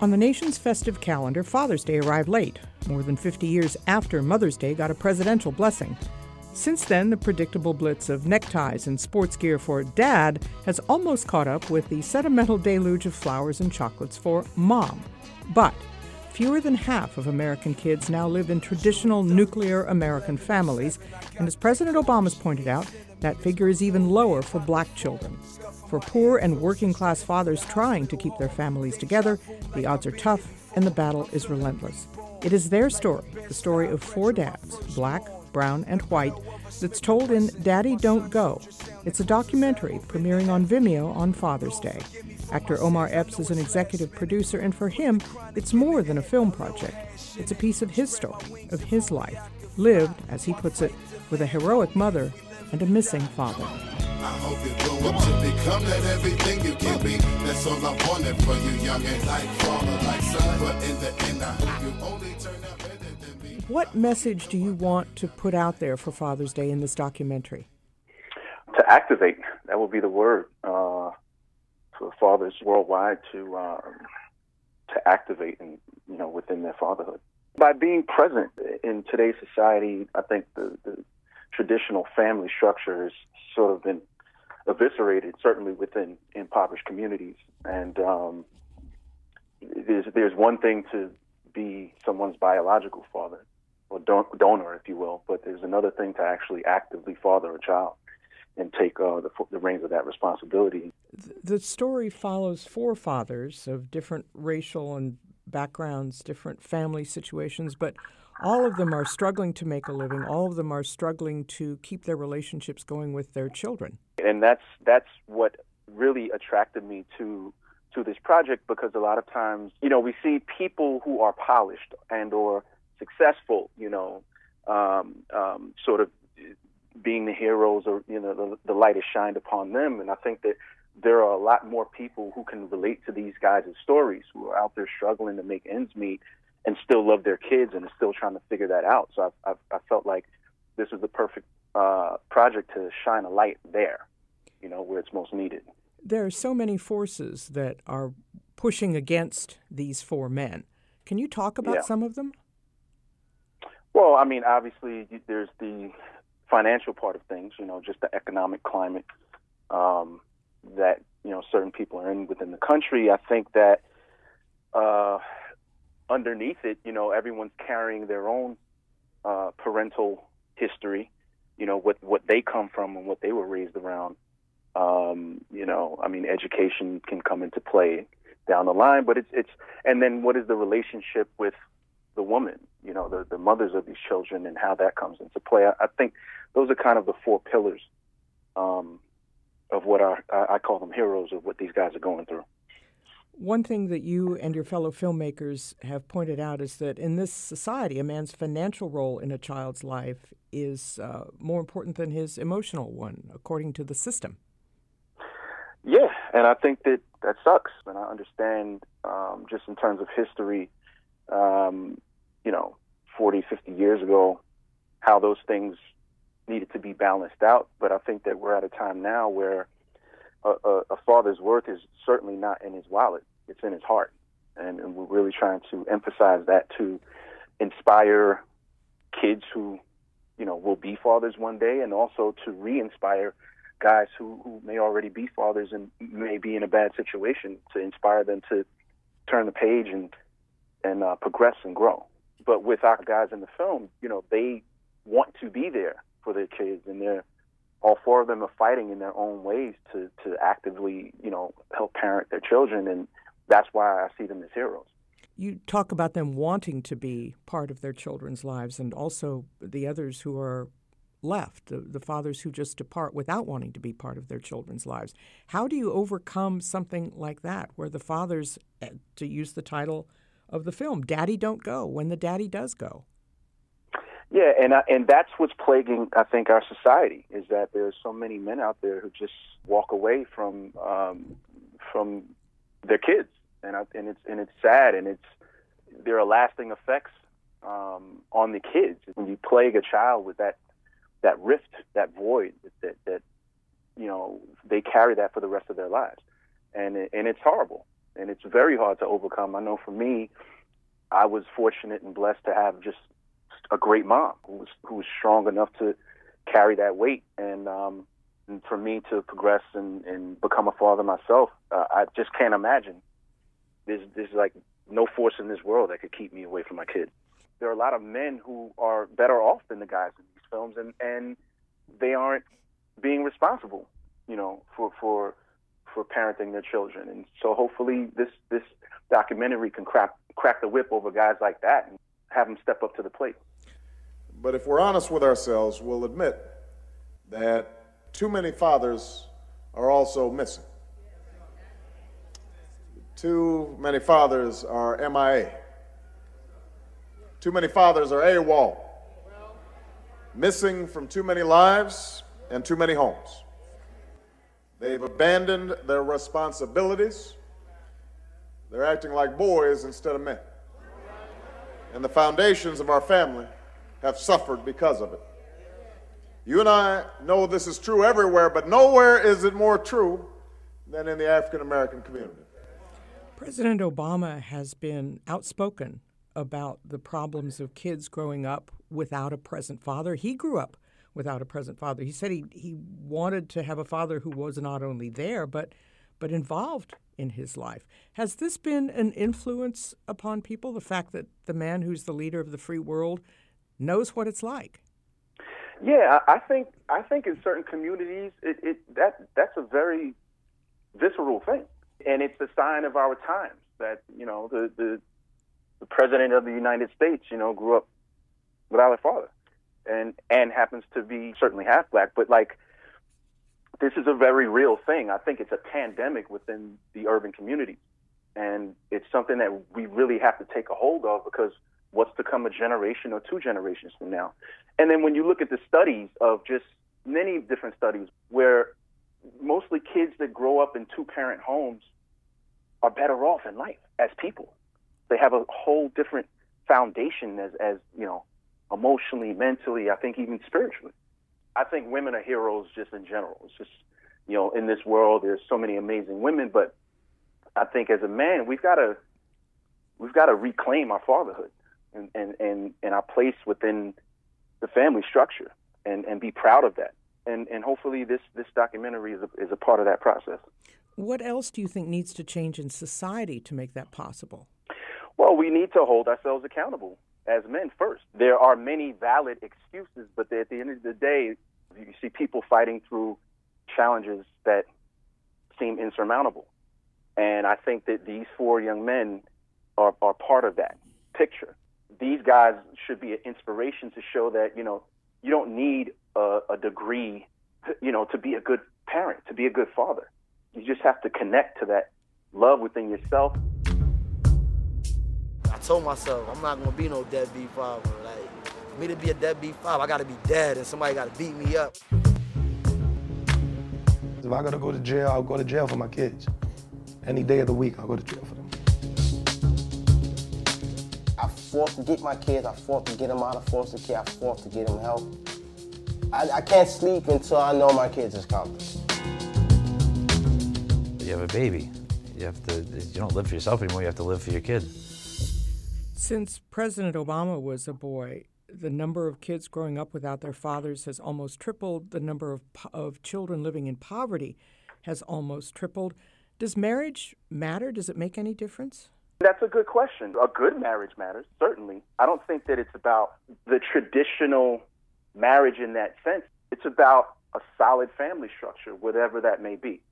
On the nation's festive calendar, Father's Day arrived late, more than 50 years after Mother's Day got a presidential blessing. Since then, the predictable blitz of neckties and sports gear for dad has almost caught up with the sentimental deluge of flowers and chocolates for mom. But fewer than half of American kids now live in traditional nuclear American families, and as President Obama's pointed out, that figure is even lower for black children. For poor and working class fathers trying to keep their families together, the odds are tough and the battle is relentless. It is their story, the story of four dads, black, brown, and white, that's told in Daddy Don't Go. It's a documentary premiering on Vimeo on Father's Day. Actor Omar Epps is an executive producer, and for him, it's more than a film project. It's a piece of his story, of his life, lived, as he puts it, with a heroic mother and a missing father. I hope you grow up to become that everything you can be. That's all I wanted for you, young and like father, like son. But in the end, I hope you only turn out better than me. What message do you want to put out there for Father's Day in this documentary? To activate, that would be the word. Uh, fathers worldwide to um, to activate and you know within their fatherhood by being present in today's society. I think the, the traditional family structure has sort of been eviscerated, certainly within impoverished communities. And um, there's there's one thing to be someone's biological father or don- donor, if you will, but there's another thing to actually actively father a child and take uh, the, the reins of that responsibility. The story follows forefathers of different racial and backgrounds, different family situations, but all of them are struggling to make a living. All of them are struggling to keep their relationships going with their children. And that's that's what really attracted me to to this project because a lot of times, you know, we see people who are polished and or successful, you know, um, um, sort of being the heroes or you know the, the light is shined upon them and i think that there are a lot more people who can relate to these guys' stories who are out there struggling to make ends meet and still love their kids and are still trying to figure that out. So i i, I felt like this was the perfect uh, project to shine a light there you know where it's most needed. There are so many forces that are pushing against these four men. Can you talk about yeah. some of them? Well i mean obviously there's the financial part of things, you know, just the economic climate um, that you know certain people are in within the country. I think that uh, underneath it, you know, everyone's carrying their own uh, parental history, you know, what what they come from and what they were raised around. Um, you know, I mean, education can come into play down the line, but it's it's and then what is the relationship with the woman, you know, the the mothers of these children and how that comes into play. I, I think those are kind of the four pillars um, of what our, I call them heroes of what these guys are going through. One thing that you and your fellow filmmakers have pointed out is that in this society, a man's financial role in a child's life is uh, more important than his emotional one, according to the system. Yeah, and I think that that sucks. And I understand um, just in terms of history, um, you know, 40, 50 years ago, how those things needed to be balanced out. But I think that we're at a time now where a, a, a father's worth is certainly not in his wallet; it's in his heart, and, and we're really trying to emphasize that to inspire kids who, you know, will be fathers one day, and also to re-inspire guys who, who may already be fathers and may be in a bad situation to inspire them to turn the page and and uh, progress and grow. But with our guys in the film, you know, they want to be there for their kids, and they're all four of them are fighting in their own ways to to actively, you know, help parent their children, and that's why I see them as heroes. You talk about them wanting to be part of their children's lives, and also the others who are left, the, the fathers who just depart without wanting to be part of their children's lives. How do you overcome something like that, where the fathers, eh, to use the title of the film, Daddy Don't Go, when the daddy does go? Yeah, and and that's what's plaguing I think our society is that there's so many men out there who just walk away from um, from their kids, and I, and it's and it's sad, and it's there are lasting effects um, on the kids. When you plague a child with that that rift, that void, that that you know they carry that for the rest of their lives, and and it's horrible, and it's very hard to overcome. I know for me, I was fortunate and blessed to have just a great mom who was who was strong enough to carry that weight, and um, and for me to progress and, and become a father myself, uh, I just can't imagine. There's there's like no force in this world that could keep me away from my kid. There are a lot of men who are better off than the guys in these films, and and they aren't being responsible, you know, for for for parenting their children. And so hopefully this this documentary can crack crack the whip over guys like that and have them step up to the plate. But if we're honest with ourselves, we'll admit that too many fathers are also missing. Too many fathers are MIA. Too many fathers are AWOL. Missing from too many lives and too many homes. They've abandoned their responsibilities. They're acting like boys instead of men. And the foundations of our family have suffered because of it. You and I know this is true everywhere, but nowhere is it more true than in the African American community. President Obama has been outspoken about the problems of kids growing up without a present father. He grew up without a present father. He said he, he wanted to have a father who was not only there, but, but involved in his life. Has this been an influence upon people, the fact that the man who's the leader of the free world knows what it's like? Yeah, I think I think in certain communities it, it that that's a very visceral thing, and it's a sign of our times that you know the the, the president of the United States you know grew up without a father, and and happens to be certainly half black, but like this is a very real thing. I think it's a pandemic within the urban community, and it's something that we really have to take a hold of because what's to come a generation or two generations from now. And then when you look at the studies of just many different studies where mostly kids that grow up in two parent homes are better off in life as people. They have a whole different foundation as, as you know, emotionally, mentally, I think even spiritually. I think women are heroes just in general. It's just, you know, in this world there's so many amazing women, but I think as a man we've gotta we've got to reclaim our fatherhood and, and, and, and our place within the family structure and, and be proud of that. And, and hopefully this, this documentary is a, is a part of that process. What else do you think needs to change in society to make that possible? Well, we need to hold ourselves accountable as men first. There are many valid excuses, but at the end of the day, you see people fighting through challenges that seem insurmountable. And I think that these four young men are, are part of that picture these guys should be an inspiration to show that you know you don't need a, a degree, to, you know, to be a good parent, to be a good father. You just have to connect to that love within yourself. I told myself I'm not gonna be no deadbeat father. Like for me to be a deadbeat father, I gotta be dead, and somebody gotta beat me up. If I gotta go to jail, I'll go to jail for my kids. Any day of the week, I'll go to jail for them fought to get my kids. I fought to get them out of foster care. I fought to get them help. I, I can't sleep until I know my kids is coming. You have a baby. You have to. You don't live for yourself anymore. You have to live for your kid. Since President Obama was a boy, the number of kids growing up without their fathers has almost tripled. The number of, of children living in poverty has almost tripled. Does marriage matter? Does it make any difference? That's a good question. A good marriage matters, certainly. I don't think that it's about the traditional marriage in that sense. It's about a solid family structure, whatever that may be,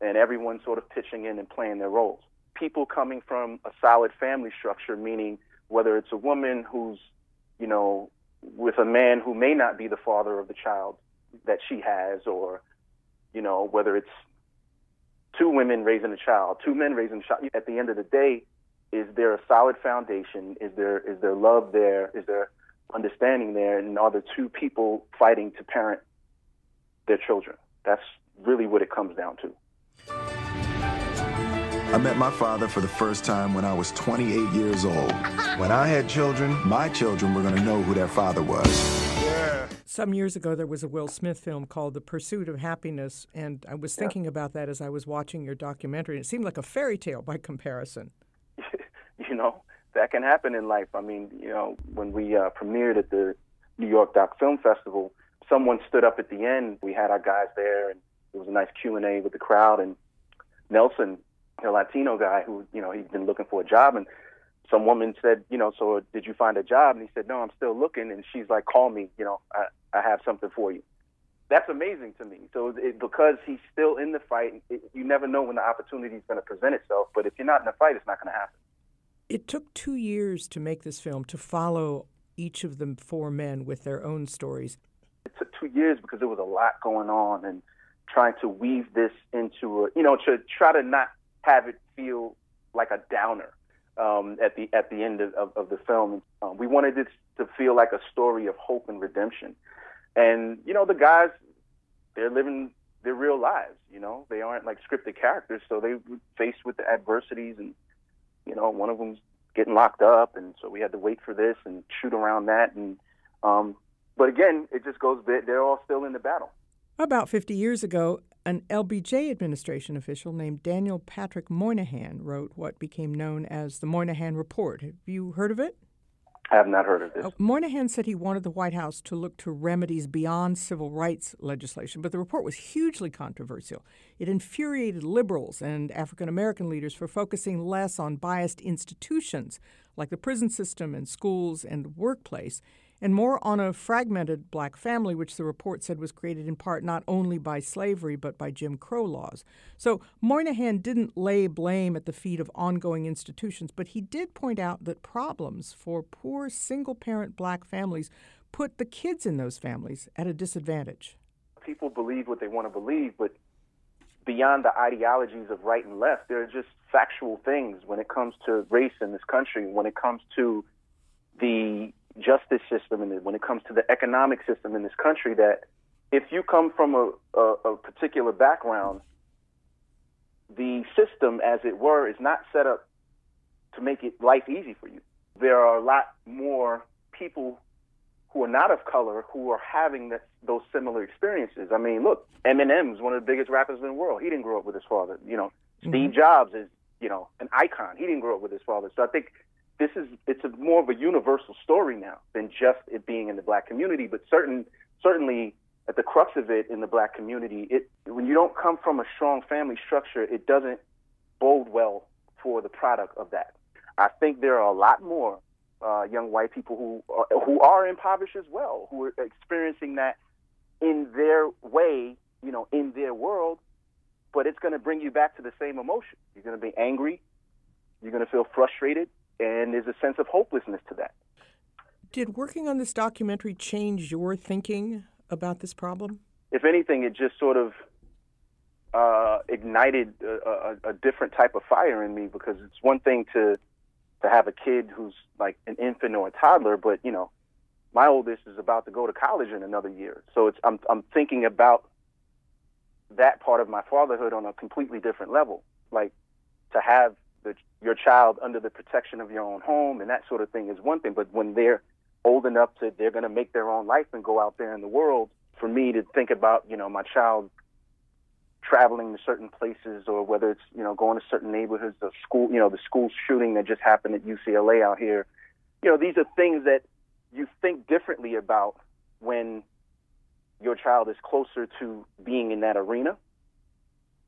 and everyone sort of pitching in and playing their roles. People coming from a solid family structure, meaning whether it's a woman who's, you know, with a man who may not be the father of the child that she has, or, you know, whether it's two women raising a child, two men raising a child. At the end of the day, is there a solid foundation? Is there is there love there? Is there understanding there? And are the two people fighting to parent their children? That's really what it comes down to. I met my father for the first time when I was 28 years old. When I had children, my children were going to know who their father was. Some years ago, there was a Will Smith film called The Pursuit of Happiness, and I was thinking yeah. about that as I was watching your documentary. It seemed like a fairy tale by comparison. You know, that can happen in life. I mean, you know, when we uh, premiered at the New York Doc Film Festival, someone stood up at the end. We had our guys there, and it was a nice Q and A with the crowd. And Nelson, a Latino guy who, you know, he's been looking for a job, and some woman said, you know, so did you find a job? And he said, no, I'm still looking. And she's like, call me, you know, I, I have something for you. That's amazing to me. So it, because he's still in the fight, it, you never know when the opportunity is going to present itself. But if you're not in the fight, it's not going to happen. It took two years to make this film to follow each of the four men with their own stories. It took two years because there was a lot going on and trying to weave this into a, you know, to try to not have it feel like a downer um, at the at the end of, of, of the film. Um, we wanted it to feel like a story of hope and redemption. And you know, the guys, they're living their real lives. You know, they aren't like scripted characters, so they were faced with the adversities, and you know, one of them's getting locked up, and so we had to wait for this and shoot around that. And um, but again, it just goes. Bit they're all still in the battle. About 50 years ago, an LBJ administration official named Daniel Patrick Moynihan wrote what became known as the Moynihan Report. Have you heard of it? I have not heard of this. Uh, Moynihan said he wanted the White House to look to remedies beyond civil rights legislation, but the report was hugely controversial. It infuriated liberals and African American leaders for focusing less on biased institutions like the prison system and schools and workplace and more on a fragmented black family, which the report said was created in part not only by slavery but by Jim Crow laws. So Moynihan didn't lay blame at the feet of ongoing institutions, but he did point out that problems for poor single parent black families put the kids in those families at a disadvantage. People believe what they want to believe, but beyond the ideologies of right and left, there are just factual things when it comes to race in this country, when it comes to the justice system and when it comes to the economic system in this country that if you come from a, a, a particular background, the system, as it were, is not set up to make it life easy for you. There are a lot more people who are not of color who are having that, those similar experiences. I mean, look, Eminem is one of the biggest rappers in the world. He didn't grow up with his father. You know, mm-hmm. Steve Jobs is, you know, an icon. He didn't grow up with his father. So I think this is it's a more of a universal story now than just it being in the black community. But certain certainly at the crux of it in the black community, it when you don't come from a strong family structure, it doesn't bode well for the product of that. I think there are a lot more uh, young white people who are, who are impoverished as well, who are experiencing that in their way, you know, in their world. But it's going to bring you back to the same emotion. You're going to be angry. You're going to feel frustrated and there's a sense of hopelessness to that. Did working on this documentary change your thinking about this problem? If anything, it just sort of uh, ignited a, a, a, different type of fire in me because it's one thing to to have a kid who's like an infant or a toddler, but you know, my oldest is about to go to college in another year, so it's I'm I'm thinking about that part of my fatherhood on a completely different level. Like to have the, your child under the protection of your own home and that sort of thing is one thing. But when they're old enough to, they're going to make their own life and go out there in the world. For me to think about, you know, my child traveling to certain places or whether it's, you know, going to certain neighborhoods, the school, you know, the school shooting that just happened at UCLA out here. You know, these are things that you think differently about when your child is closer to being in that arena.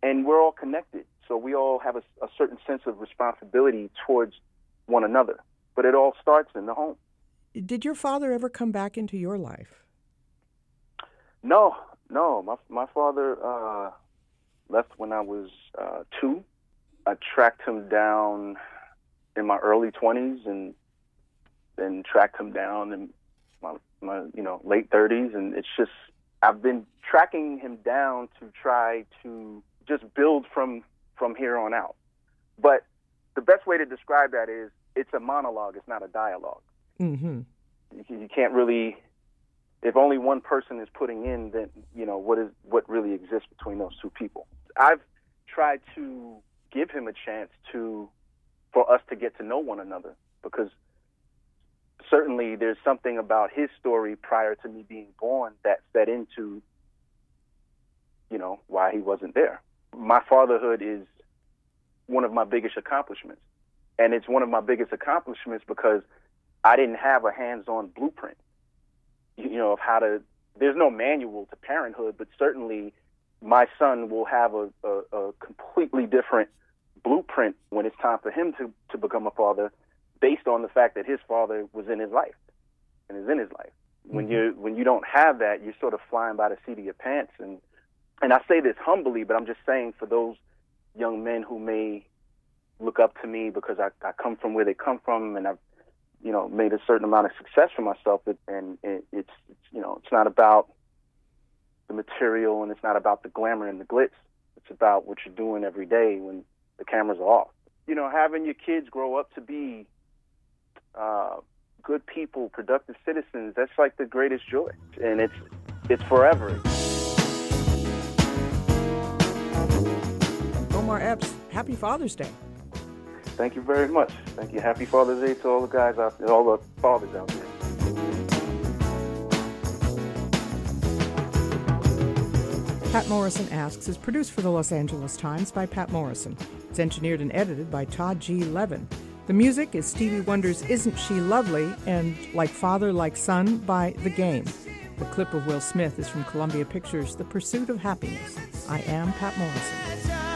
And we're all connected. So we all have a, a certain sense of responsibility towards one another. But it all starts in the home. Did your father ever come back into your life? No, no. My my father uh, left when I was uh, two. I tracked him down in my early twenties, and then tracked him down in my my you know late thirties, and it's just I've been tracking him down to try to just build from from here on out. But the best way to describe that is it's a monologue, it's not a dialogue. Mm-hmm. You, you can't really, if only one person is putting in, then you know what is what really exists between those two people. I've tried to give him a chance to, for us to get to know one another because certainly there's something about his story prior to me being born that fed into, you know, why he wasn't there. My fatherhood is one of my biggest accomplishments. And it's one of my biggest accomplishments because I didn't have a hands-on blueprint, you know, of how to. There's no manual to parenthood, but certainly my son will have a, a, a completely different blueprint when it's time for him to, to become a father based on the fact that his father was in his life and is in his life. When mm-hmm. you when you don't have that, you're sort of flying by the seat of your pants and and I say this humbly, but I'm just saying for those young men who may look up to me because I, I come from where they come from and I've you know made a certain amount of success for myself and it, it's, it's you know it's not about the material and it's not about the glamour and the glitz. It's about what you're doing every day when the cameras are off. You know having your kids grow up to be uh, good people productive citizens that's like the greatest joy. And it's it's forever Omar Epps, happy Father's Day. Thank you very much. Thank you. Happy Father's Day to all the guys out there, all the fathers out there. Patt Morrison Asks is produced for the Los Angeles Times by Patt Morrison. It's engineered and edited by Todd G. Levin. The music is Stevie Wonder's Isn't She Lovely and Like Father, Like Son by The Game. The clip of Will Smith is from Columbia Pictures' The Pursuit of Happiness. I am Patt Morrison.